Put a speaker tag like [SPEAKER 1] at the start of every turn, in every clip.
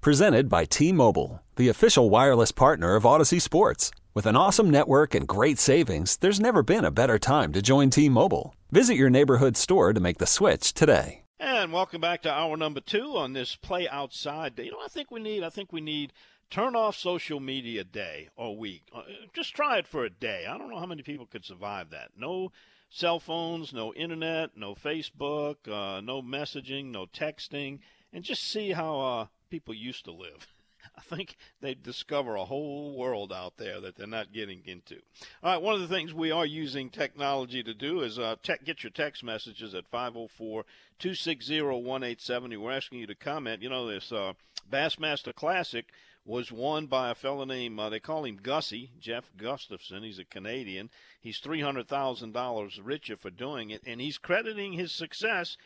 [SPEAKER 1] Presented by T Mobile, the official wireless partner of Audacy Sports. With an awesome network and great savings, there's never been a better time to join T Mobile. Visit your neighborhood store to make the switch today.
[SPEAKER 2] And welcome back to hour number two on this play outside day. You know, I think we need. I think we need turn off social media day or week. Uh, just try it for a day. I don't know how many people could survive that. No cell phones, no internet, no Facebook, uh, no messaging, no texting, and just see how uh, people used to live. I think they discover a whole world out there that they're not getting into. All right, one of the things we are using technology to do is uh, te- get your text messages at 504 260 1870. We're asking you to comment. You know, this uh, Bassmaster Classic was won by a fellow named, uh, they call him Gussie, Jeff Gustafson. He's a Canadian. He's $300,000 richer for doing it, and he's crediting his success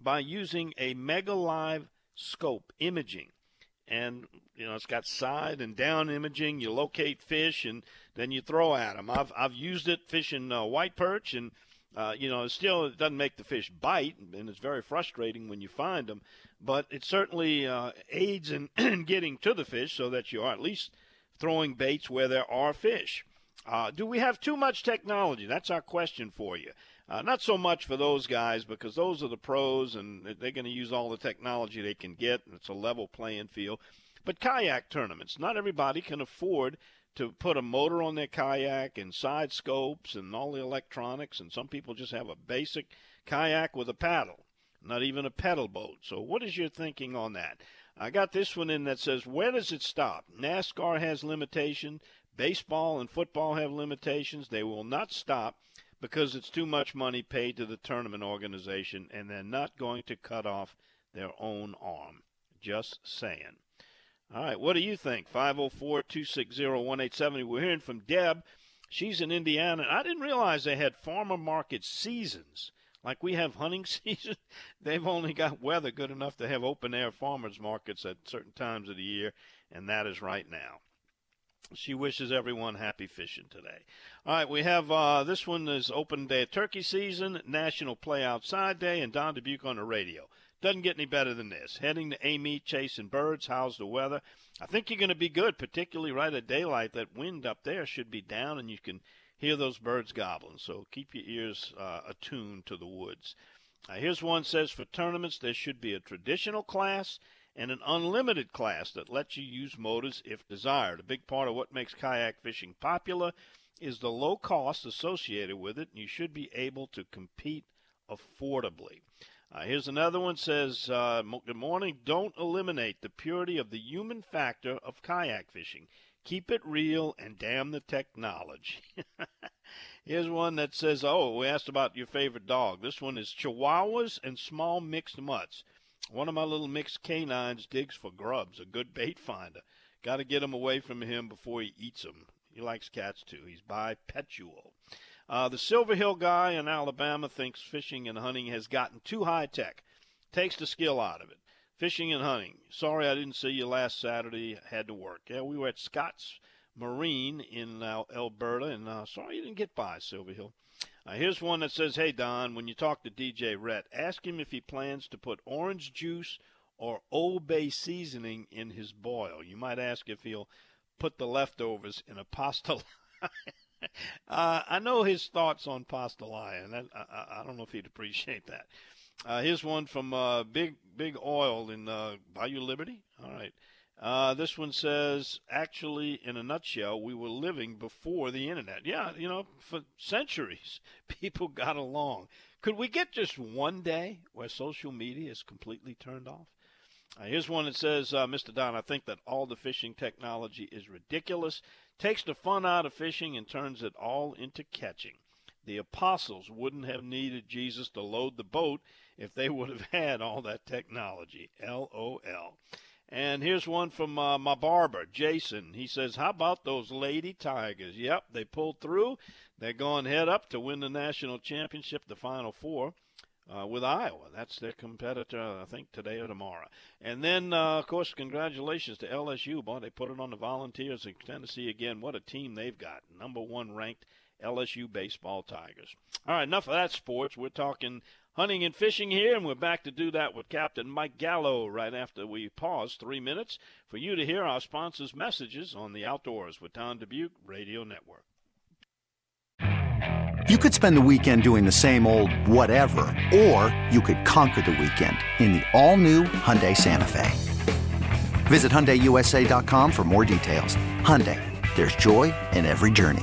[SPEAKER 2] by using a Mega Live scope imaging and you know it's got side and down imaging. You locate fish and then you throw at them. I've I've used it fishing uh, white perch and. Uh, you know, still it doesn't make the fish bite, and it's very frustrating when you find them. But it certainly uh, aids in, in getting to the fish, so that you are at least throwing baits where there are fish. Uh, do we have too much technology? That's our question for you. Uh, not so much for those guys because those are the pros and they're going to use all the technology they can get. And it's a level playing field. But kayak tournaments, not everybody can afford to put a motor on their kayak and side scopes and all the electronics. And some people just have a basic kayak with a paddle, not even a pedal boat. So, what is your thinking on that? I got this one in that says, Where does it stop? NASCAR has limitation. Baseball and football have limitations. They will not stop because it's too much money paid to the tournament organization and they're not going to cut off their own arm. Just saying. All right, what do you think? 504 260 1870. We're hearing from Deb. She's in Indiana. I didn't realize they had farmer market seasons. Like we have hunting season, they've only got weather good enough to have open air farmers markets at certain times of the year, and that is right now. She wishes everyone happy fishing today. All right, we have uh, this one is open day turkey season, National Play Outside Day, and Don Dubuc on the radio. Doesn't get any better than this. Heading to Amite, chasing birds. How's the weather? I think you're going to be good, particularly right at daylight. That wind up there should be down, and you can hear those birds gobbling. So keep your ears uh, attuned to the woods. Uh, here's one says for tournaments there should be a traditional class and an unlimited class that lets you use motors if desired. A big part of what makes kayak fishing popular is the low cost associated with it, and you should be able to compete affordably. Uh, here's another one says, uh, Good morning. Don't eliminate the purity of the human factor of kayak fishing. Keep it real and damn the technology. Here's one that says, Oh, we asked about your favorite dog. This one is Chihuahuas and small mixed mutts. One of my little mixed canines digs for grubs, a good bait finder. Got to get him away from him before he eats them. He likes cats too. He's bipedal. Uh, the Silver Hill guy in Alabama thinks fishing and hunting has gotten too high tech. Takes the skill out of it. Fishing and hunting. Sorry I didn't see you last Saturday. Had to work. Yeah, we were at Scott's Marine in Alberta, and uh, sorry you didn't get by, Silver Hill. Uh, here's one that says, Hey, Don, when you talk to DJ Rhett, ask him if he plans to put orange juice or Old Bay seasoning in his boil. You might ask if he'll put the leftovers in a pasta. uh, I know his thoughts on pastalaya. I, I, I, don't know if he'd appreciate that. Uh, here's one from uh, Big Big Oil in uh, Bayou Liberty. All right. Uh, this one says, actually, in a nutshell, we were living before the internet. Yeah, you know, for centuries, people got along. Could we get just one day where social media is completely turned off? Uh, here's one that says, uh, Mr. Don, I think that all the fishing technology is ridiculous, takes the fun out of fishing and turns it all into catching. The apostles wouldn't have needed Jesus to load the boat if they would have had all that technology. LOL. And here's one from uh, my barber, Jason. He says, How about those Lady Tigers? Yep, they pulled through. They're going head up to win the national championship, the Final Four. Uh, with Iowa. That's their competitor, I think, today or tomorrow. And then, uh, of course, congratulations to LSU. Boy, they put it on the Volunteers in Tennessee again. What a team they've got. Number one ranked LSU baseball Tigers. All right, enough of that sports. We're talking hunting and fishing here, and we're back to do that with Captain Mike Gallo right after we pause three minutes for you to hear our sponsors' messages on the Outdoors with Don Dubuc Radio Network.
[SPEAKER 3] You could spend the weekend doing the same old whatever, or you could conquer the weekend in the all-new Hyundai Santa Fe. Visit HyundaiUSA.com for more details. Hyundai, there's joy in every journey.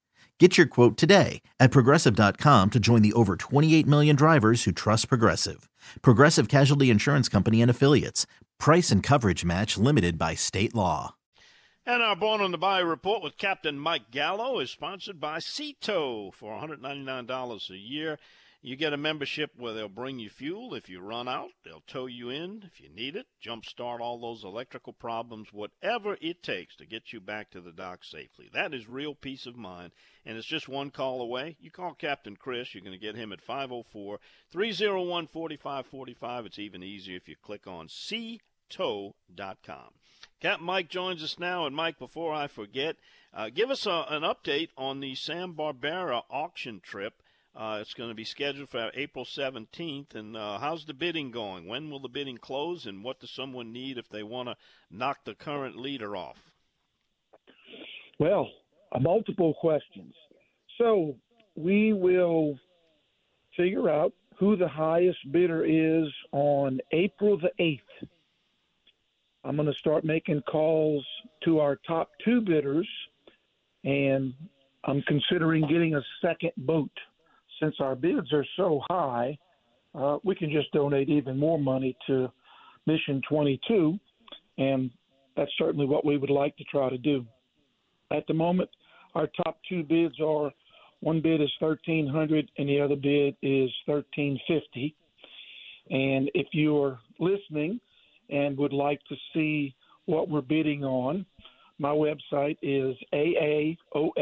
[SPEAKER 4] Get your quote today at progressive.com to join the over 28 million drivers who trust Progressive. Progressive Casualty Insurance Company and Affiliates. Price and coverage match limited by state law.
[SPEAKER 2] And our Born on the Bayou report with Captain Mike Gallo is sponsored by Sea Tow for $199 a year. You get a membership where they'll bring you fuel if you run out. They'll tow you in if you need it, jumpstart all those electrical problems, whatever it takes to get you back to the dock safely. That is real peace of mind, and it's just one call away. You call Captain Chris, you're going to get him at 504 301 4545. It's even easier if you click on seatow.com. Captain Mike joins us now, and Mike, before I forget, uh, give us a, an update on the Sam Barbera auction trip. Uh, it's going to be scheduled for April 17th. And uh, how's the bidding going? When will the bidding close? And what does someone need if they want to knock the current leader off?
[SPEAKER 5] Well, multiple questions. So we will figure out who the highest bidder is on April the 8th. I'm going to start making calls to our top two bidders, and I'm considering getting a second boat since our bids are so high, uh, we can just donate even more money to Mission 22, and that's certainly what we would like to try to do. At the moment, our top two bids are one bid is 1300 and the other bid is 1350. And if you're listening and would like to see what we're bidding on, my website is aaofla.com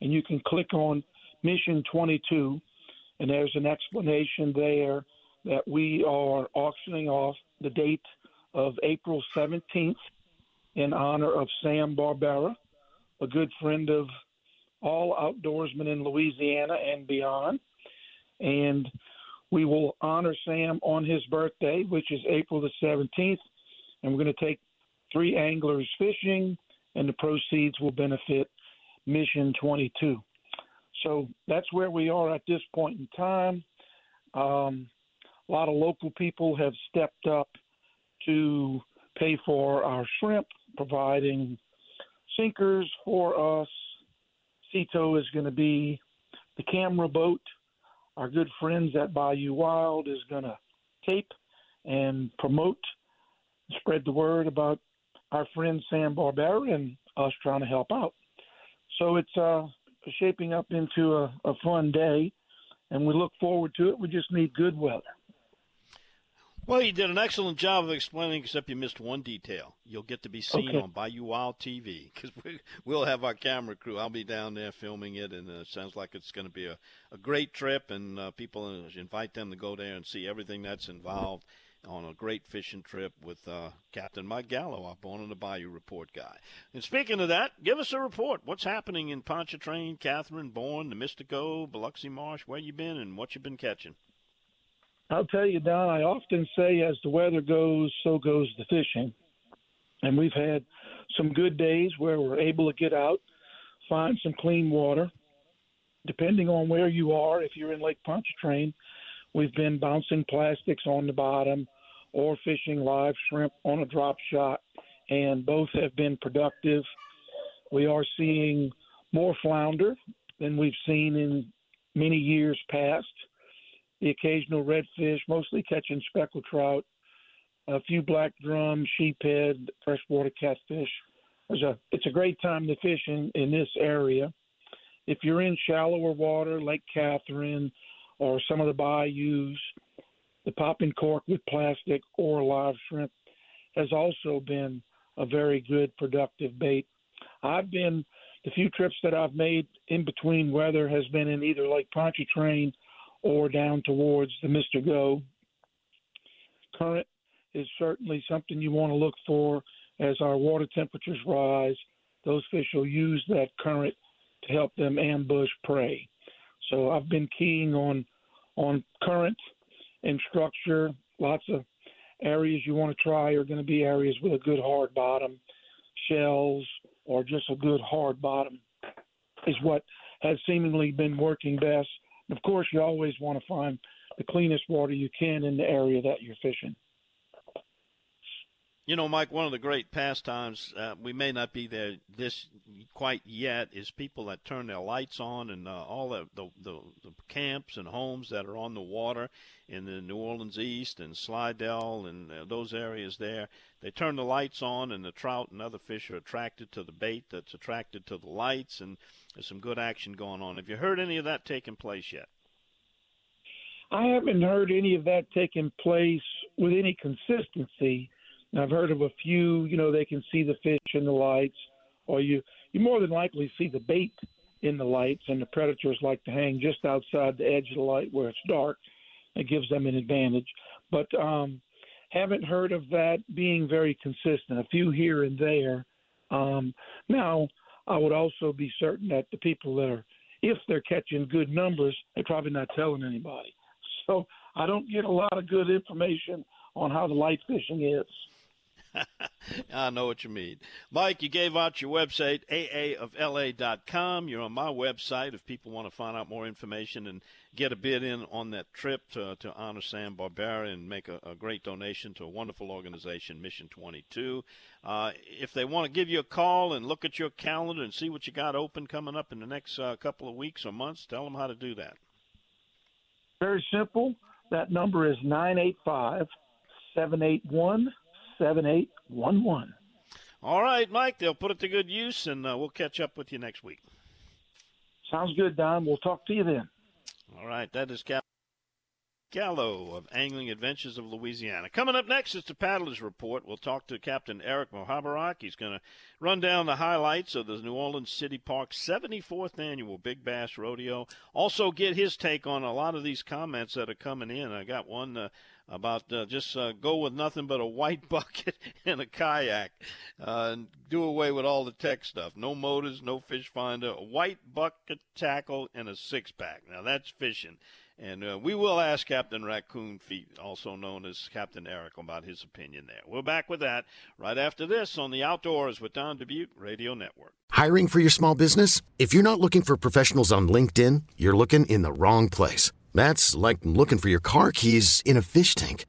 [SPEAKER 5] and you can click on Mission 22, and there's an explanation there that we are auctioning off the date of April 17th in honor of Sam Barbera, a good friend of all outdoorsmen in Louisiana and beyond. And we will honor Sam on his birthday, which is April the 17th. And we're going to take three anglers fishing, and the proceeds will benefit Mission 22. So that's where we are at this point in time. Um, a lot of local people have stepped up to pay for our shrimp, providing sinkers for us. Sea Tow is going to be the camera boat. Our good friends at Bayou Wild is going to tape and promote, spread the word about our friend Sam Barbera and us trying to help out. So it's uh, shaping up into a, a fun day, and we look forward to it. We just need good weather.
[SPEAKER 2] Well, you did an excellent job of explaining, except you missed one detail. You'll get to be seen
[SPEAKER 5] okay.
[SPEAKER 2] on Bayou Wild TV because we, will have our camera crew. I'll be down there filming it, and uh, it sounds like it's going to be a, a great trip, and uh, people uh, invite them to go there and see everything that's involved. On a great fishing trip with uh, Captain Mike Gallo, Born on the Bayou report guy. And speaking of that, give us a report. What's happening in Pontchartrain, Catherine, Borgne, the Mystico, Biloxi Marsh? Where you been and what you been catching?
[SPEAKER 5] I'll tell you, Don, I often say as the weather goes, so goes the fishing. And we've had some good days where we're able to get out, find some clean water. Depending on where you are, if you're in Lake Pontchartrain, we've been bouncing plastics on the bottom or fishing live shrimp on a drop shot, and both have been productive. We are seeing more flounder than we've seen in many years past. The occasional redfish, mostly catching speckled trout, a few black drum, sheephead, freshwater catfish. A, it's a great time to fish in, in this area. If you're in shallower water, Lake Catherine, or some of the bayous, the popping cork with plastic or live shrimp has also been a very good productive bait. I've been the few trips that I've made in between weather has been in either Lake Pontchartrain or down towards the Mr. Go. Current is certainly something you want to look for as our water temperatures rise. Those fish will use that current to help them ambush prey. So I've been keying on on current and structure. Lots of areas you want to try are going to be areas with a good hard bottom, shells, or just a good hard bottom is what has seemingly been working best. Of course, you always want to find the cleanest water you can in the area that you're fishing.
[SPEAKER 2] You know, Mike, one of the great pastimes, uh, we may not be there this quite yet, is people that turn their lights on and uh, all the, the, the, the, camps and homes that are on the water in the New Orleans East and Slidell and uh, those areas there. They turn the lights on, and the trout and other fish are attracted to the bait that's attracted to the lights, and there's some good action going on. Have you heard any of that taking place yet?
[SPEAKER 5] I haven't heard any of that taking place with any consistency I've heard of a few, you know, they can see the fish in the lights, or you you more than likely see the bait in the lights, and the predators like to hang just outside the edge of the light where it's dark. It gives them an advantage. But um, haven't heard of that being very consistent. A few here and there. Um, now, I would also be certain that the people that are, if they're catching good numbers, they're probably not telling anybody. So I don't get a lot of good information on how the light fishing is.
[SPEAKER 2] I know what you mean. Mike, you gave out your website, aaofla.com. You're on my website if people want to find out more information and get a bid in on that trip to, to honor Sam Barbera and make a, a great donation to a wonderful organization, Mission 22. Uh, if they want to give you a call and look at your calendar and see what you got open coming up in the next uh, couple of weeks or months, tell them how to do that.
[SPEAKER 5] Very simple. That number is 985 781 7811.
[SPEAKER 2] All right, Mike. They'll put it to good use, and uh, we'll catch up with you next week.
[SPEAKER 5] Sounds good, Don. We'll talk to you then.
[SPEAKER 2] All right. That is Cap. Gallo of Angling Adventures of Louisiana. Coming up next is the Paddlers Report. We'll talk to Captain Eric Mohabarak. He's going to run down the highlights of the New Orleans City Park 74th Annual Big Bass Rodeo. Also, get his take on a lot of these comments that are coming in. I got one uh, about uh, just uh, go with nothing but a white bucket and a kayak uh, and do away with all the tech stuff. No motors, no fish finder, a white bucket tackle, and a six pack. Now that's fishing. And uh, we will ask Captain Raccoon Feet, also known as Captain Eric, about his opinion there. We're back with that right after this on the Outdoors with Don Dubuc Radio Network.
[SPEAKER 6] Hiring for your small business? If you're not looking for professionals on LinkedIn, you're looking in the wrong place. That's like looking for your car keys in a fish tank.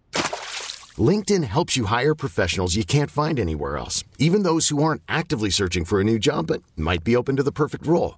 [SPEAKER 6] LinkedIn helps you hire professionals you can't find anywhere else, even those who aren't actively searching for a new job but might be open to the perfect role.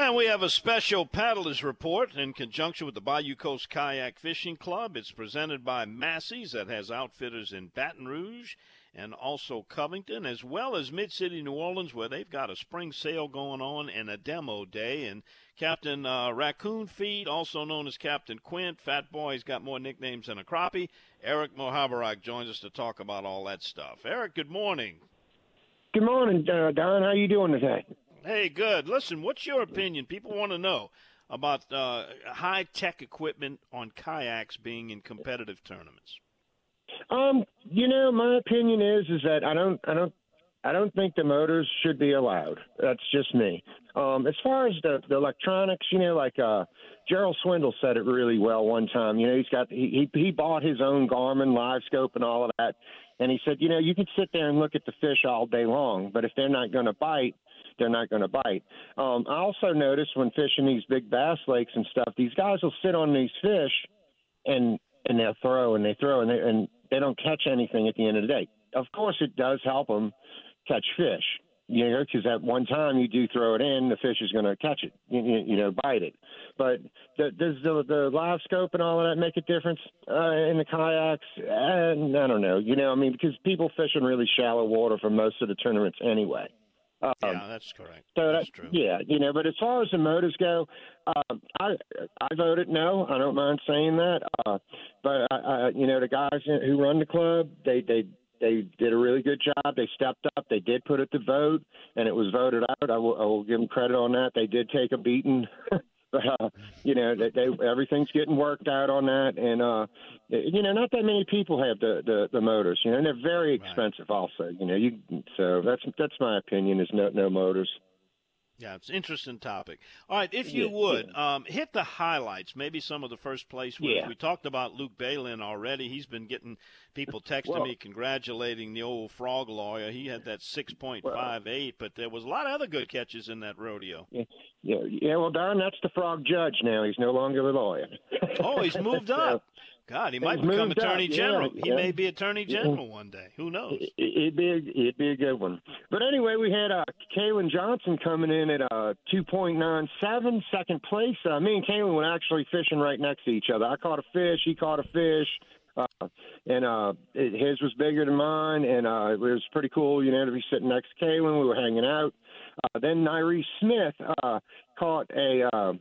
[SPEAKER 2] And we have a special paddlers report in conjunction with the Bayou Coast Kayak Fishing Club. It's presented by Massey's that has outfitters in Baton Rouge and also Covington, as well as Mid City New Orleans, where they've got a spring sale going on and a demo day. And Captain uh, Raccoon Feet, also known as Captain Quint, Fat Boy's got more nicknames than a crappie. Eric Mohabarak joins us to talk about all that stuff. Eric, good morning.
[SPEAKER 7] Good morning, uh, Don. How are you doing today?
[SPEAKER 2] Hey, good. Listen, what's your opinion? People want to know about uh, high tech equipment on kayaks being in competitive tournaments.
[SPEAKER 7] Um, you know, my opinion is is that I don't, I don't, I don't think the motors should be allowed. That's just me. Um, as far as the, the electronics, you know, like uh, Gerald Swindle said it really well one time. You know, he's got he he bought his own Garmin live scope and all of that, and he said, you know, you can sit there and look at the fish all day long, but if they're not going to bite, they're not going to bite. Um, I also notice when fishing these big bass lakes and stuff, these guys will sit on these fish and and they'll throw and they throw and they and they don't catch anything at the end of the day. Of course, it does help them catch fish, you know, because at one time you do throw it in, the fish is going to catch it, you, you know, bite it. But the, does the, the live scope and all of that make a difference uh, in the kayaks? And I don't know, you know, I mean, because people fish in really shallow water for most of the tournaments anyway.
[SPEAKER 2] Um, yeah, that's correct.
[SPEAKER 7] So
[SPEAKER 2] that's
[SPEAKER 7] that,
[SPEAKER 2] true.
[SPEAKER 7] Yeah, you know, but as far as the motives go, uh, I I voted no. I don't mind saying that. Uh, but I, I, you know, the guys who run the club, they they they did a really good job. They stepped up. They did put it to vote, and it was voted out. I will, I will give them credit on that. They did take a beating. but uh, you know, they, they, everything's getting worked out on that, and uh, you know, not that many people have the the, the motors. You know, and they're very expensive. Also, you know, you so that's that's my opinion. Is no no motors.
[SPEAKER 2] Yeah, it's an interesting topic. All right, if you
[SPEAKER 7] Yeah,
[SPEAKER 2] would um, hit the highlights, maybe some of the first place winners.
[SPEAKER 7] Yeah.
[SPEAKER 2] We talked about Luke Balin already. He's been getting people texting
[SPEAKER 7] Well-
[SPEAKER 2] me congratulating the old frog lawyer. He had that six point five eight, but there was a lot of other good catches in that rodeo.
[SPEAKER 7] Yeah, yeah, yeah. Well, Don, that's the frog judge now. He's no longer the lawyer.
[SPEAKER 2] Oh, he's moved up. God, he might become
[SPEAKER 7] up,
[SPEAKER 2] attorney
[SPEAKER 7] yeah,
[SPEAKER 2] general. he
[SPEAKER 7] yeah.
[SPEAKER 2] may be attorney general one day. Who knows?
[SPEAKER 7] It- It'd be a, it'd be a good one. But anyway, we had uh, Kalen Johnson coming in at uh, 2.97, second place. Uh, me and Kalen were actually fishing right next to each other. I caught a fish, he caught a fish, uh, and uh, it, his was bigger than mine, and uh, it was pretty cool, you know, to be sitting next to Kalen. We were hanging out. Uh, then Nyree Smith uh, caught a uh,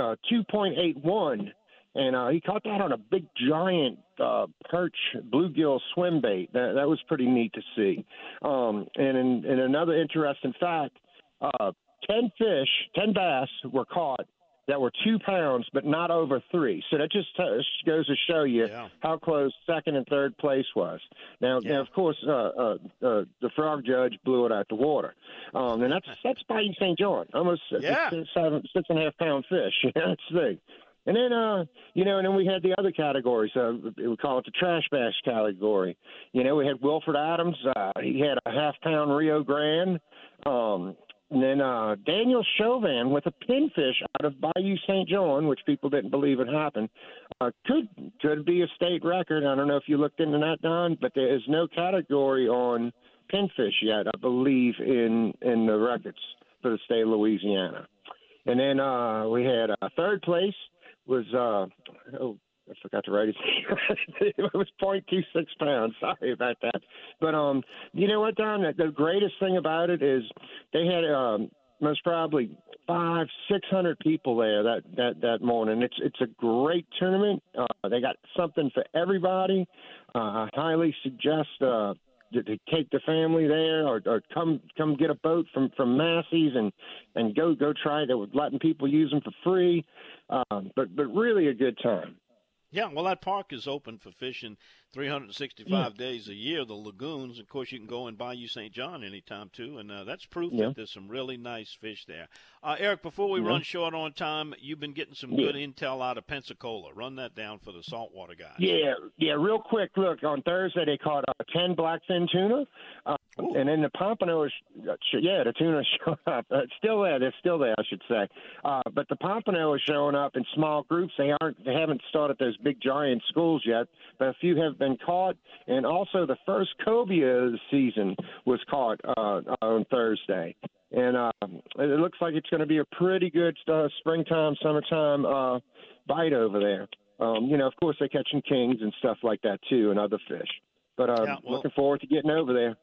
[SPEAKER 7] uh, 2.81 and uh, he caught that on a big giant uh, perch bluegill swim bait. That, that was pretty neat to see. Um, and in, in another interesting fact, uh, ten fish, ten bass were caught that were two pounds, but not over three. So that just t- goes to show you
[SPEAKER 2] Yeah.
[SPEAKER 7] how close second and third place was. Now,
[SPEAKER 2] Yeah.
[SPEAKER 7] now of course, uh, uh, uh, the frog judge blew it out the water, um, and that's that's Bayou St. John, almost
[SPEAKER 2] Yeah.
[SPEAKER 7] six, seven, six and a half pound fish. that's big. And then, uh, you know, and then we had the other categories. Uh, we call it the trash bash category. You know, we had Wilfred Adams. Uh, he had a half pound Rio Grande. Um, and then uh, Daniel Chauvin with a pinfish out of Bayou St. John, which people didn't believe had happened. Uh, could could be a state record. I don't know if you looked into that, Don, but there is no category on pinfish yet. I believe in in the records for the state of Louisiana. And then uh, we had uh, third place was uh, oh I forgot to write it. it was 0.26 pounds. Sorry about that. But um, you know what, Don? The greatest thing about it is they had um, most probably five, six hundred people there that that that morning. It's it's a great tournament. Uh, they got something for everybody. Uh, I highly suggest. Uh, to, to take the family there, or, or come come get a boat from from Massey's and and go go try it. They were letting people use them for free, um, but but really a good time.
[SPEAKER 2] Yeah, well, that park is open for fishing 365 yeah. days a year, the lagoons. Of course, you can go and Bayou St. John anytime too, and uh, that's proof yeah. that there's some really nice fish there. Uh, Eric, before we yeah. run short on time, you've been getting some good intel out of Pensacola. Run that down for the saltwater guys.
[SPEAKER 7] Yeah, yeah. Real quick, look on Thursday they caught uh, ten blackfin tuna, uh, and then the pompano is yeah the tuna showed up. Uh, it's still there. They're still there, I should say. Uh, but the pompano is showing up in small groups. They aren't. They haven't started those big giant schools yet, but a few have been caught. And also, the first cobia of the season was caught uh, on Thursday. And uh, it looks like it's going to be a pretty good uh, springtime, summertime uh, bite over there. Um, you know, of course, they're catching kings and stuff like that too, and other fish. But uh, yeah, well, looking forward to getting over there.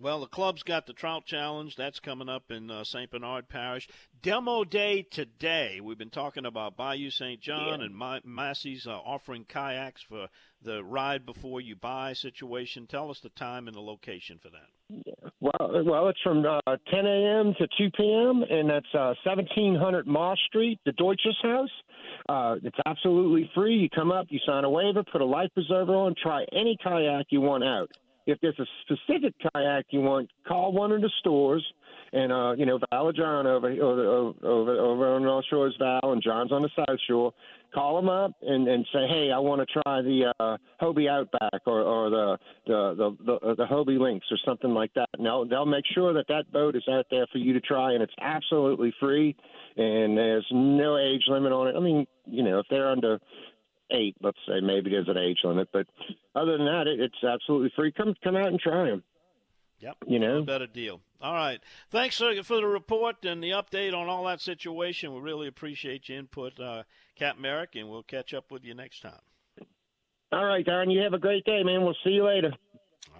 [SPEAKER 2] Well, the club's got the Trout Challenge. That's coming up in uh, St. Bernard Parish. Demo Day today. We've been talking about Bayou St. John yeah. and Ma- Massey's uh, offering kayaks for the ride before you buy situation. Tell us the time and the location for that.
[SPEAKER 7] Yeah. Well, well, it's from uh, 10 a.m. to 2 p.m. and that's uh, 1700 Moss Street, the Deutsches Haus. Uh, it's absolutely free. You come up, you sign a waiver, put a life preserver on, try any kayak you want out. If there's a specific kayak you want, call one of the stores. And uh, you know, Val or John over over over over on North Shore is Val, and John's on the South Shore. Call them up and, and say, hey, I want to try the uh, Hobie Outback or, or the, the the the the Hobie Lynx or something like that. And they'll they'll make sure that that boat is out there for you to try, and it's absolutely free, and there's no age limit on it. I mean, you know, if they're under eight, let's say maybe there's an age limit, but other than that, it, it's absolutely free. Come come out and try them.
[SPEAKER 2] Yep.
[SPEAKER 7] You know,
[SPEAKER 2] better deal. All right. Thanks for, for the report and the update on all that situation. We really appreciate your input, uh, Cap Merrick, and we'll catch up with you next time.
[SPEAKER 7] All right, Darren. You have a great day, man. We'll see you later.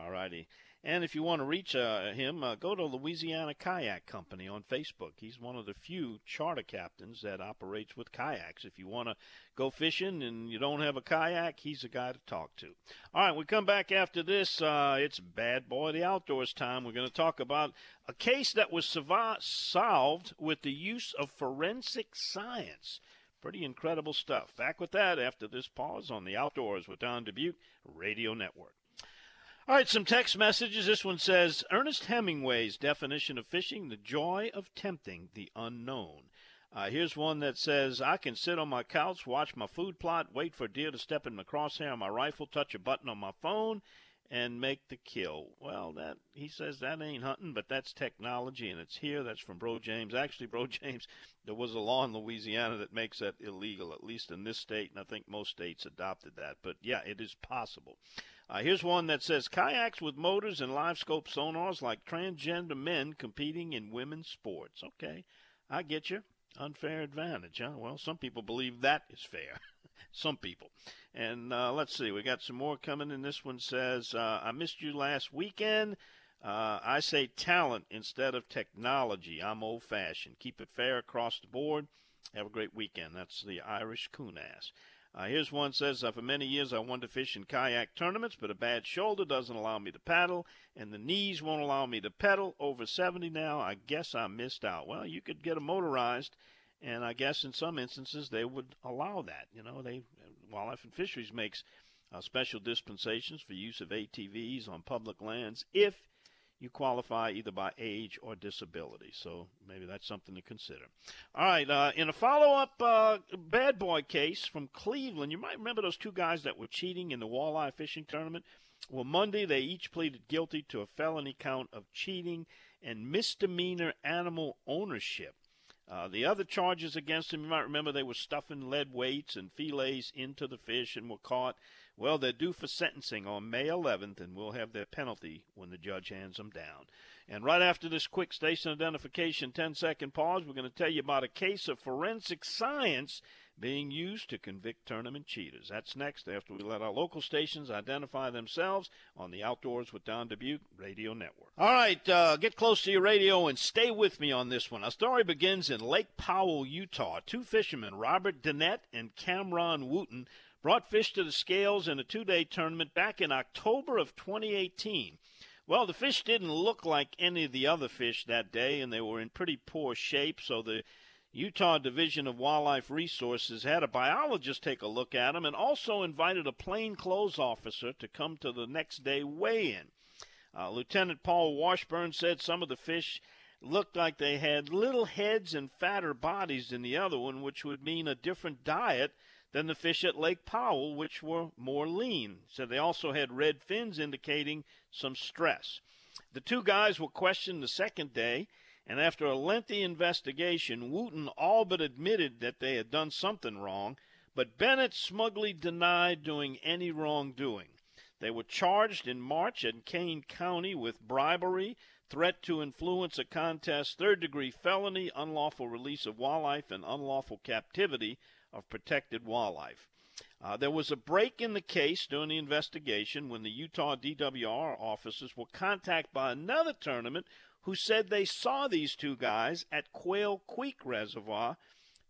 [SPEAKER 2] All righty. And if you want to reach uh, him, uh, go to Louisiana Kayak Company on Facebook. He's one of the few charter captains that operates with kayaks. If you want to go fishing and you don't have a kayak, he's a guy to talk to. All right, we come back after this. Uh, it's Bad Boy the Outdoors time. We're going to talk about a case that was solved with the use of forensic science. Pretty incredible stuff. Back with that after this pause on the Outdoors with Don Dubuc Radio Network. All right, some text messages. This one says Ernest Hemingway's definition of fishing the joy of tempting the unknown. Uh, here's one that says I can sit on my couch, watch my food plot, wait for deer to step in my crosshair on my rifle, touch a button on my phone, and make the kill. Well, that he says that ain't hunting, but that's technology, and it's here. That's from Bro James. Actually, Bro James, there was a law in Louisiana that makes that illegal, at least in this state, and I think most states adopted that. But yeah, it is possible. Uh, here's one that says kayaks with motors and live scope sonars like transgender men competing in women's sports. Okay, I get you. Unfair advantage, huh? Well, some people believe that is fair. some people. And uh, let's see, we got some more coming in. This one says, uh, I missed you last weekend. Uh, I say talent instead of technology. I'm old fashioned. Keep it fair across the board. Have a great weekend. That's the Irish coon ass. Uh, here's one says, uh, for many years I wanted to fish in kayak tournaments, but a bad shoulder doesn't allow me to paddle, and the knees won't allow me to pedal. Over 70 now, I guess I missed out. Well, you could get a motorized, and I guess in some instances they would allow that. You know, they Wildlife and Fisheries makes uh, special dispensations for use of ATVs on public lands if you qualify either by age or disability. So maybe that's something to consider. All right, uh, in a follow up uh, bad boy case from Cleveland, you might remember those two guys that were cheating in the walleye fishing tournament. Well, Monday they each pleaded guilty to a felony count of cheating and misdemeanor animal ownership. Uh, the other charges against them, you might remember they were stuffing lead weights and fillets into the fish and were caught. Well, they're due for sentencing on May 11th, and we'll have their penalty when the judge hands them down. And right after this quick station identification 10 second pause, we're going to tell you about a case of forensic science being used to convict tournament cheaters. That's next after we let our local stations identify themselves on the Outdoors with Don Dubuc Radio Network. All right, uh, get close to your radio and stay with me on this one. Our story begins in Lake Powell, Utah. Two fishermen, Robert Dennett and Cameron Wooten, brought fish to the scales in a two day tournament back in October of 2018. Well, the fish didn't look like any of the other fish that day, and they were in pretty poor shape, so the Utah Division of Wildlife Resources had a biologist take a look at them and also invited a plainclothes officer to come to the next day weigh in. Uh, Lieutenant Paul Washburn said some of the fish looked like they had little heads and fatter bodies than the other one, which would mean a different diet than the fish at Lake Powell, which were more lean. So they also had red fins indicating some stress. The two guys were questioned the second day and after a lengthy investigation, Wooten all but admitted that they had done something wrong, but Dennett smugly denied doing any wrongdoing. They were charged in March in Kane County with bribery, threat to influence a contest, third degree felony, unlawful release of wildlife, and unlawful captivity of protected wildlife. Uh, there was a break in the case during the investigation when the Utah DWR officers were contacted by another tournament who said they saw these two guys at Quail Creek Reservoir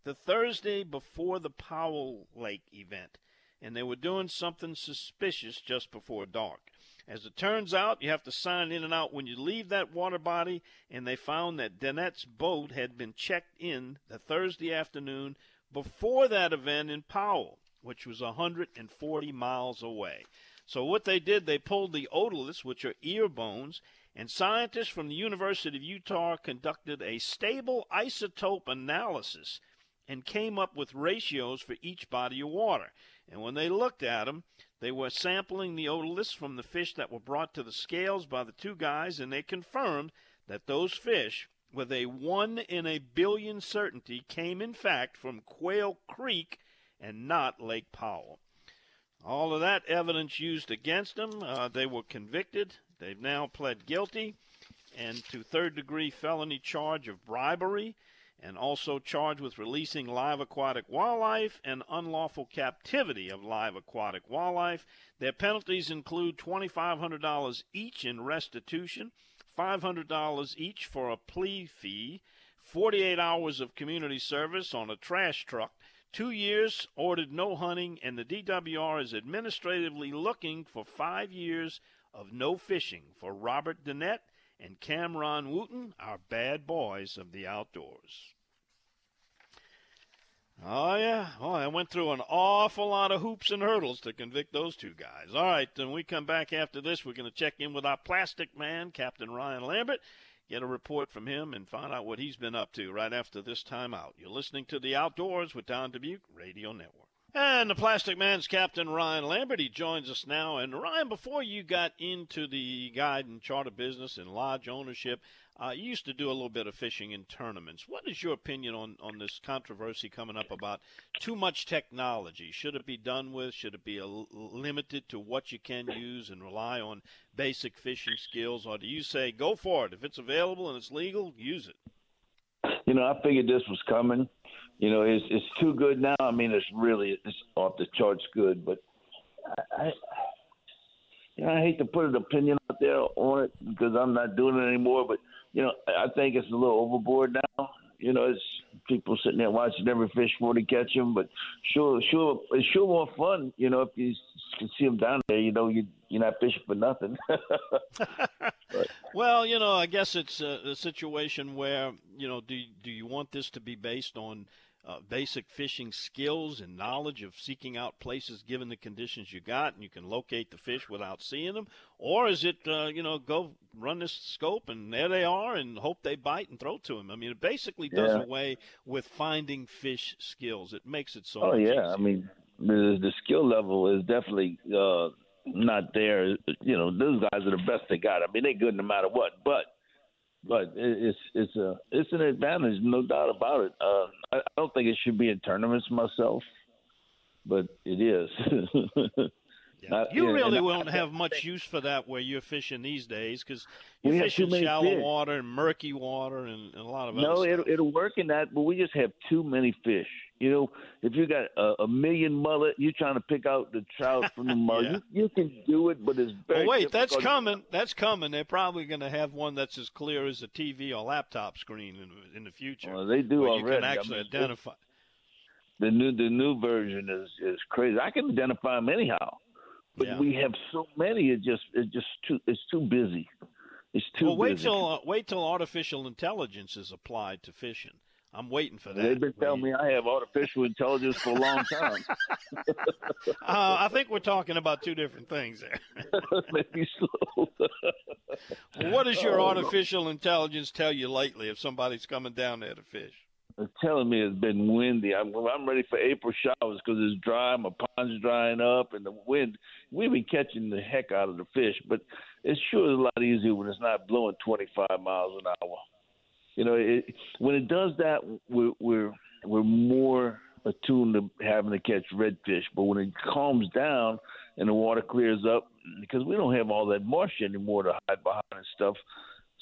[SPEAKER 2] the Thursday before the Powell Lake event, and they were doing something suspicious just before dark. As it turns out, you have to sign in and out when you leave that water body, and they found that Dennett's boat had been checked in the Thursday afternoon before that event in Powell, which was 140 miles away. So what they did, they pulled the otoliths, which are ear bones, and scientists from the University of Utah conducted a stable isotope analysis and came up with ratios for each body of water. And when they looked at them, they were sampling the otoliths from the fish that were brought to the scales by the two guys, and they confirmed that those fish, with a one in a billion certainty, came in fact from Quail Creek and not Lake Powell. All of that evidence used against them, uh, they were convicted They've now pled guilty and to third degree felony charge of bribery and also charged with releasing live aquatic wildlife and unlawful captivity of live aquatic wildlife. Their penalties include $2,500 each in restitution, $500 each for a plea fee, 48 hours of community service on a trash truck, two years ordered no hunting, and the DWR is administratively looking for five years of no fishing for Robert Dennett and Cameron Wooten, our bad boys of the outdoors. Oh, yeah. Oh, I went through an awful lot of hoops and hurdles to convict those two guys. All right, then we come back after this, we're going to check in with our plastic man, Captain Ryan Lambert, get a report from him, and find out what he's been up to right after this time out. You're listening to The Outdoors with Don Dubuc Radio Network. And the Plastic Man's Captain Ryan Lambert. He joins us now. And Ryan, before you got into the guide and charter business and lodge ownership, uh, you used to do a little bit of fishing in tournaments. What is your opinion on, on this controversy coming up about too much technology? Should it be done with? Should it be limited to what you can use and rely on basic fishing skills? Or do you say go for it? If it's available and it's legal, use it?
[SPEAKER 8] You know, I figured this was coming you know, it's it's too good now. I mean, it's really it's off the charts good, but I, I you know, I hate to put an opinion out there on it because I'm not doing it anymore. But you know, I think it's a little overboard now. You know, it's people sitting there watching every fish for they catch them. But sure, sure, it's sure more fun. You know, if you can see them down there, you know, you you're not fishing for nothing.
[SPEAKER 2] well, you know, I guess it's a, a situation where you know, do do you want this to be based on uh, basic fishing skills and knowledge of seeking out places given the conditions you got and you can locate the fish without seeing them? Or is it, uh, you know, go run this scope and there they are and hope they bite and throw to them? I mean, it basically does yeah. away with finding fish skills. It makes it so
[SPEAKER 8] Oh, yeah.
[SPEAKER 2] Easier.
[SPEAKER 8] I mean, the, the skill level is definitely uh, not there. You know, those guys are the best they got. I mean, they're good no matter what. But but it's it's a it's an advantage, no doubt about it. Uh, I, I don't think it should be in tournaments myself, but it is.
[SPEAKER 2] yeah. you really won't have much use for that where you're fishing these days because you fish in shallow
[SPEAKER 8] fish.
[SPEAKER 2] water and murky water and, and a lot of other.
[SPEAKER 8] no,
[SPEAKER 2] it'll,
[SPEAKER 8] it'll work in that, but we just have too many fish. You know, if you got a, a million mullet, you're trying to pick out the trout from the mullet. yeah. you, you, can do it, but it's very.
[SPEAKER 2] Well, wait, that's coming. That's coming. They're probably going to have one that's as clear as a TV or laptop screen in, in the future.
[SPEAKER 8] Well, they do already.
[SPEAKER 2] You can actually
[SPEAKER 8] I mean,
[SPEAKER 2] identify.
[SPEAKER 8] The new the new version is is crazy. I can identify them anyhow, but
[SPEAKER 2] yeah.
[SPEAKER 8] we have so many. It just it's just too it's too busy. It's too.
[SPEAKER 2] Well, wait
[SPEAKER 8] busy.
[SPEAKER 2] till uh, wait till artificial intelligence is applied to fishing. I'm waiting for that.
[SPEAKER 8] They've been telling me I have artificial intelligence for a long time.
[SPEAKER 2] uh, I think we're talking about two different things there.
[SPEAKER 8] Maybe so.
[SPEAKER 2] well, what does your oh, artificial intelligence tell you lately if somebody's coming down there to fish?
[SPEAKER 8] Telling me it's been windy. I'm, I'm ready for April showers because it's dry. My pond's drying up, and the wind. We've been catching the heck out of the fish, but it sure is a lot easier when it's not blowing 25 miles an hour. You know, it, when it does that, we're we're we're more attuned to having to catch redfish. But when it calms down and the water clears up, because we don't have all that marsh anymore to hide behind and stuff,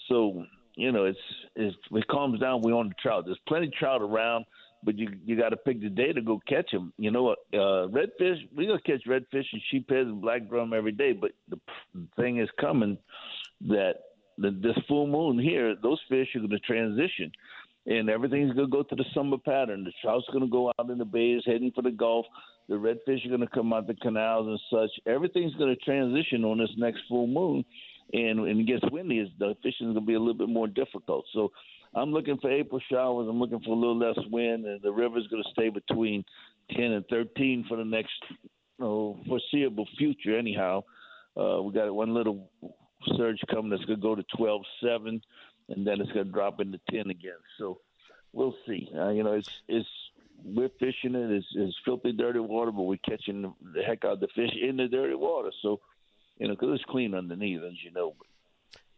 [SPEAKER 8] so you know, it's, it's it calms down. We on the trout. There's plenty of trout around, but you you got to pick the day to go catch them. You know, uh, redfish. We gonna catch redfish and sheepheads and black drum every day. But the, the thing is coming that the, this full moon here, those fish are to transition, and everything's to go to the summer pattern. The trout's to go out in the bays, heading for the Gulf. The redfish are to come out the canals and such. Everything's to transition on this next full moon, and when it gets windy, the fishing is going to be a little bit more difficult. So. I'm looking for April showers. I'm looking for a little less wind, and the river's going to stay between 10 and 13 for the next foreseeable future. Anyhow, uh, we got one little surge coming that's going to go to 12.7, and then it's going to drop into 10 again. So we'll see. Uh, you know, it's it's we're fishing it. It's, it's filthy, dirty water, but we're catching the heck out of the fish in the dirty water. So you know, because it's clean underneath, as you know.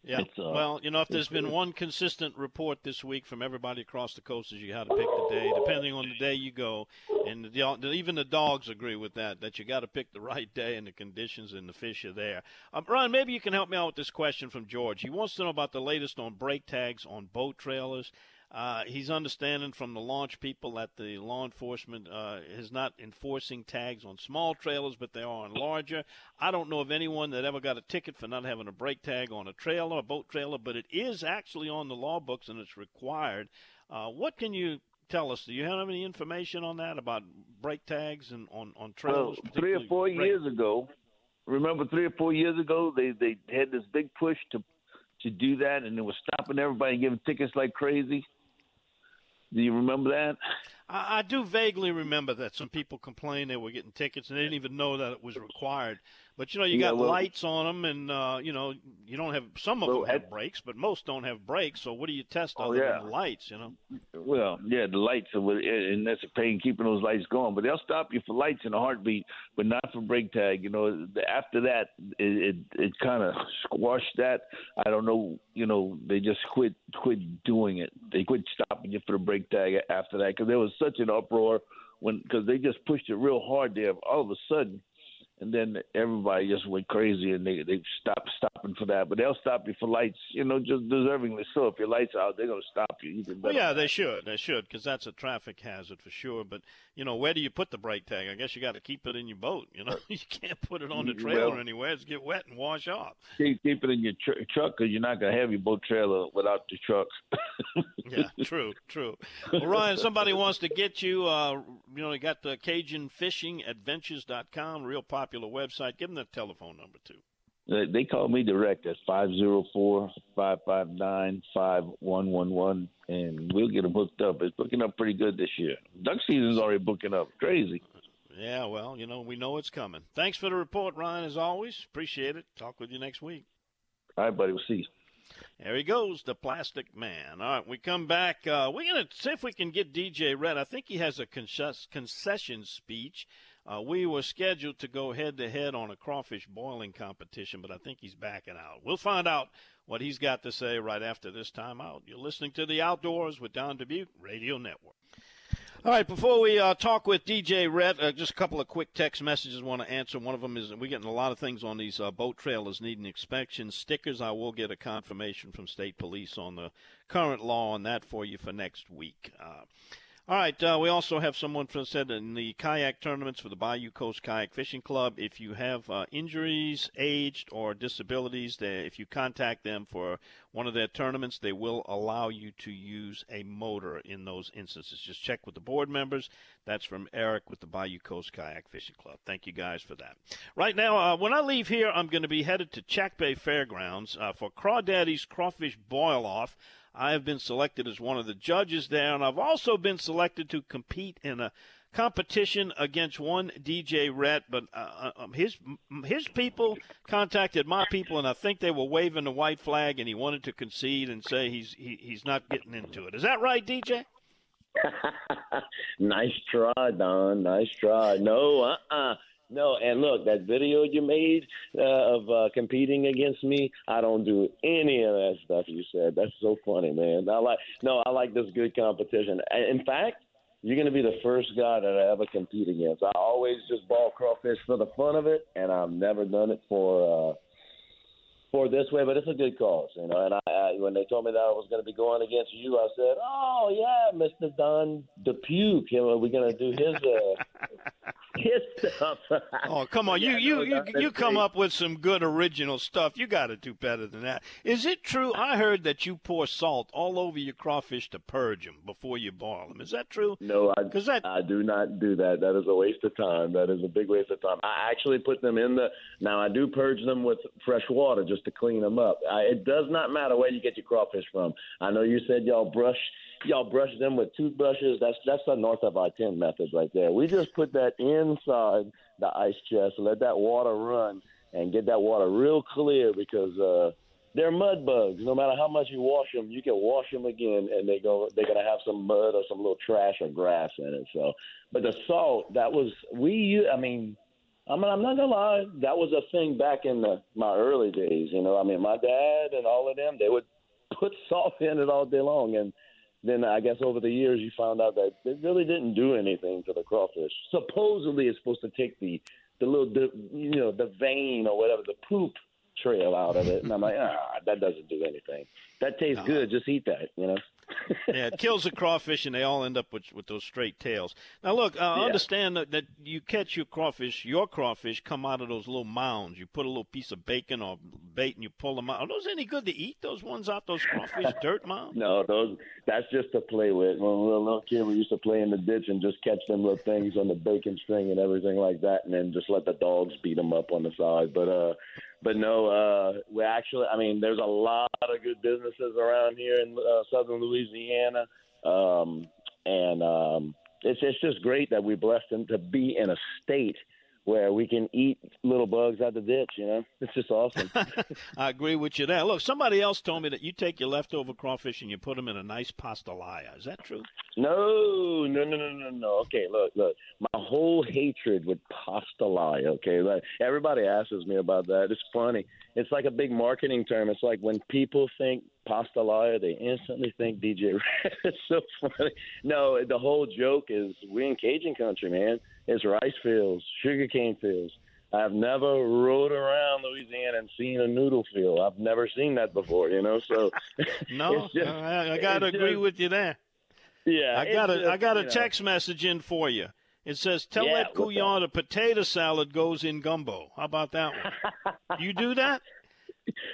[SPEAKER 2] Yeah. Uh, well, you know, if there's been one consistent report this week from everybody across the coast, is you got to pick the day, depending on the day you go, and the, even the dogs agree with that. That you got to pick the right day and the conditions, and the fish are there. Um, Ron, maybe you can help me out with this question from George. He wants to know about the latest on brake tags on boat trailers. Uh, he's understanding from the launch people that the law enforcement uh, is not enforcing tags on small trailers, but they are on larger. I don't know of anyone that ever got a ticket for not having a brake tag on a trailer, a boat trailer, but it is actually on the law books and it's required. Uh, what can you tell us? Do you have any information on that about brake tags and on on trailers?
[SPEAKER 8] Well, three or four brake- years ago, remember three or four years ago, they they had this big push to to do that, and it was stopping everybody and giving tickets like crazy. Do you remember that?
[SPEAKER 2] I, I do vaguely remember that some people complained they were getting tickets and they didn't even know that it was required. But you know, you yeah, got well, lights on them, and uh, you know, you don't have some of well, them have brakes, but most don't have brakes. So what do you test oh, other yeah. than lights? You know.
[SPEAKER 8] Well, yeah, the lights, are, and that's a pain keeping those lights going. But they'll stop you for lights in a heartbeat, but not for brake tag. You know, after that, it it, it kind of squashed that. I don't know. You know, they just quit quit doing it. They quit stopping you for the brake tag after that because there was such an uproar when because they just pushed it real hard there. All of a sudden and then everybody just went crazy and they they stopped stopping for that. But they'll stop you for lights, you know, just deservingly so. If your lights out, they're gonna stop you. Even
[SPEAKER 2] well, yeah, they should, they should, because that's a traffic hazard for sure. But you know, where do you put the brake tag? I guess you got to keep it in your boat. You know, you can't put it on the trailer well, anywhere. It's get wet and wash off.
[SPEAKER 8] Keep, keep it in your tr- truck because you're not gonna have your boat trailer without the truck.
[SPEAKER 2] yeah, true, true. Well, Ryan, somebody wants to get you. Uh, you know, you got the Cajun Fishing Adventures.com, real popular website. Give them the telephone number too.
[SPEAKER 8] They call me direct at 504-559-5111, and we'll get them hooked up. It's booking up pretty good this year. Duck season's already booking up. Crazy.
[SPEAKER 2] Yeah, well, you know, we know it's coming. Thanks for the report, Ryan, as always. Appreciate it. Talk with you next week.
[SPEAKER 8] All right, buddy. We'll see you.
[SPEAKER 2] There he goes, the plastic man. All right, we come back. Uh, we're going to see if we can get DJ Rhett. I think he has a concession speech. Uh, we were scheduled to go head to head on a crawfish boiling competition, but I think he's backing out. We'll find out what he's got to say right after this time out. You're listening to The Outdoors with Don Dubuc Radio Network. All right, before we uh, talk with DJ Rhett, uh, just a couple of quick text messages I want to answer. One of them is we're getting a lot of things on these uh, boat trailers needing inspection stickers. I will get a confirmation from state police on the current law on that for you for next week. All right. Uh, we also have someone from said in the kayak tournaments for the Bayou Coast Kayak Fishing Club. If you have uh, injuries, aged, or disabilities, they, if you contact them for one of their tournaments, they will allow you to use a motor in those instances. Just check with the board members. That's from Eric with the Bayou Coast Kayak Fishing Club. Thank you guys for that. Right now, uh, when I leave here, I'm going to be headed to Chack Bay Fairgrounds uh, for Crawdaddy's Crawfish Boil Off. I have been selected as one of the judges there, and I've also been selected to compete in a competition against one DJ Rhett, but uh, uh, um, his his people contacted my people, and I think they were waving the white flag, and he wanted to concede and say he's he, he's not getting into it. Is that right, DJ?
[SPEAKER 9] nice try, Don. Nice try. No, uh, uh-uh. uh no. And look, that video you made uh, of uh, competing against me, I don't do any of that stuff you said. That's so funny, man. I like no, I like this good competition. In fact, you're going to be the first guy that I ever compete against. I always just ball crawfish for the fun of it, and I've never done it for uh, for this way. But it's a good cause, you know. And I, I when they told me that I was going to be going against you, I said, "Oh yeah, Mister Don Dubuc, you know, we're going to do his uh, his stuff."
[SPEAKER 2] oh come on,
[SPEAKER 9] yeah,
[SPEAKER 2] you you you, you come up with some good original stuff. You got to do better than that. Is it true? I heard that you pour salt all over your crawfish to purge them before you boil them. Is that true?
[SPEAKER 9] No, I
[SPEAKER 2] because that
[SPEAKER 9] I do not do that. That is a waste of time. That is a big waste of time. I actually put them in the. Now I do purge them with fresh water just to clean them up. I, it does not matter where you get your crawfish from. I know you said y'all brush y'all brush them with toothbrushes. That's that's the north of I ten method right there. We just put that inside the ice chest, let that water run, and get that water real clear because uh, they're mud bugs. No matter how much you wash them, you can wash them again, and they go they're gonna have some mud or some little trash or grass in it. So, but the salt that was we. I mean. I mean, I'm not gonna lie. That was a thing back in the, my early days. You know, I mean, my dad and all of them, they would put salt in it all day long, and then I guess over the years you found out that it really didn't do anything to the crawfish. Supposedly it's supposed to take the the little the, you know the vein or whatever the poop trail out of it, and I'm like, ah, that doesn't do anything. That tastes uh-huh. good. Just eat that, you know.
[SPEAKER 2] Yeah, it kills the crawfish, and they all end up with with those straight tails. Now, look, I uh, yeah. understand that, that you catch your crawfish, your crawfish come out of those little mounds. You put a little piece of bacon or bait, and you pull them out. Are those any good to eat? Those ones out those crawfish dirt mounds?
[SPEAKER 9] No, those. That's just to play with. When we were a little kid, we used to play in the ditch and just catch them little things on the bacon string and everything like that, and then just let the dogs beat them up on the side. But uh, but no, uh, we actually, I mean, there's a lot of good businesses around here in uh, southern Louisiana, um, and um, it's it's just great that we're blessed to be in a state – where we can eat little bugs out the ditch. You know, it's just awesome.
[SPEAKER 2] I agree with you there. Look, somebody else told me that you take your leftover crawfish and you put them in a nice pastalaya. Is that true?
[SPEAKER 9] No, no, no, no, no, no. Okay, look, look. My whole hatred with pastalaya. Okay, like everybody asks me about that. It's funny. It's like a big marketing term. It's like when people think pastalaya, they instantly think DJ. it's so funny. No, the whole joke is we in Cajun country, man it's rice fields, sugarcane fields. I've never rode around Louisiana and seen a noodle field. I've never seen that before, you know. So
[SPEAKER 2] no, just, I, I got to agree just, with you there.
[SPEAKER 9] Yeah,
[SPEAKER 2] I got a I got a text know. message in for you. It says, "Tell yeah, that couillon a potato salad goes in gumbo." How about that one? you do that?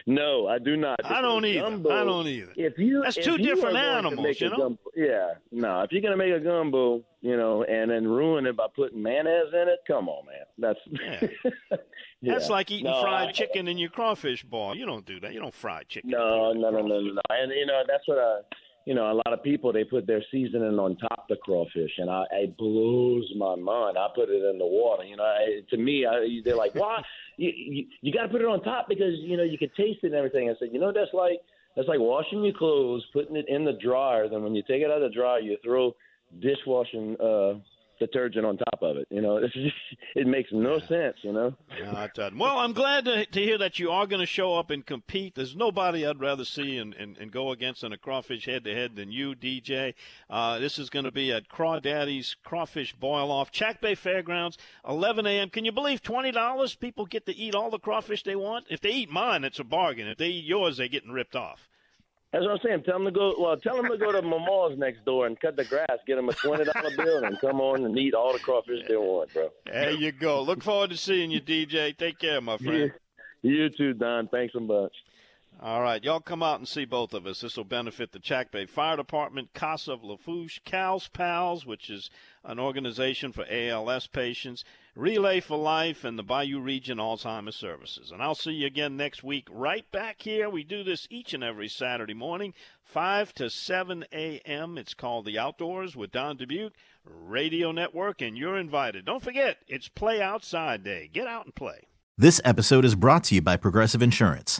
[SPEAKER 9] No, I do not.
[SPEAKER 2] I don't either. Gumbo, I don't either.
[SPEAKER 9] If you
[SPEAKER 2] that's two different animals, you know.
[SPEAKER 9] Gumbo, yeah, no. If you're gonna make a gumbo, you know, and then ruin it by putting mayonnaise in it, come on, man. That's
[SPEAKER 2] yeah. yeah. that's like eating no, fried I, chicken in your crawfish ball. You don't do that. You don't fry chicken.
[SPEAKER 9] No, no, no, no, no. And you know that's what I. You know, a lot of people they put their seasoning on top the crawfish, and I it blows my mind. I put it in the water. You know, I, to me, I, they're like, "Why? you you, you got to put it on top because you know you can taste it and everything." I said, "You know, that's like that's like washing your clothes, putting it in the dryer. Then when you take it out of the dryer, you throw dishwashing uh, detergent on top of it. You know, it's just, it makes no sense. You know.
[SPEAKER 2] well, I'm glad to, to hear that you are going to show up and compete. There's nobody I'd rather see and, and, and go against in a crawfish head to head than you, DJ. Uh, this is going to be at Crawdaddy's Crawfish Boil Off, Chack Bay Fairgrounds, 11 a.m. Can you believe $20 people get to eat all the crawfish they want? If they eat mine, it's a bargain. If they eat yours, they're getting ripped off.
[SPEAKER 9] That's what I'm saying. Tell them to go. Well, tell them to go to Mama's next door and cut the grass. Get them a twenty dollar bill and come on and eat all the crawfish they want, bro.
[SPEAKER 2] There you go. Look forward to seeing you, DJ. Take care, my friend.
[SPEAKER 9] You, you too, Don. Thanks so much.
[SPEAKER 2] All right, y'all come out and see both of us. This will benefit the Chack Bay Fire Department, Casa of Lafourche, Cal's Pals, which is an organization for ALS patients, Relay for Life, and the Bayou Region Alzheimer's Services. And I'll see you again next week right back here. We do this each and every Saturday morning, 5 to 7 a.m. It's called The Outdoors with Don Dubuc, Radio Network, and you're invited. Don't forget, it's Play Outside Day. Get out and play.
[SPEAKER 4] This episode is brought to you by Progressive Insurance.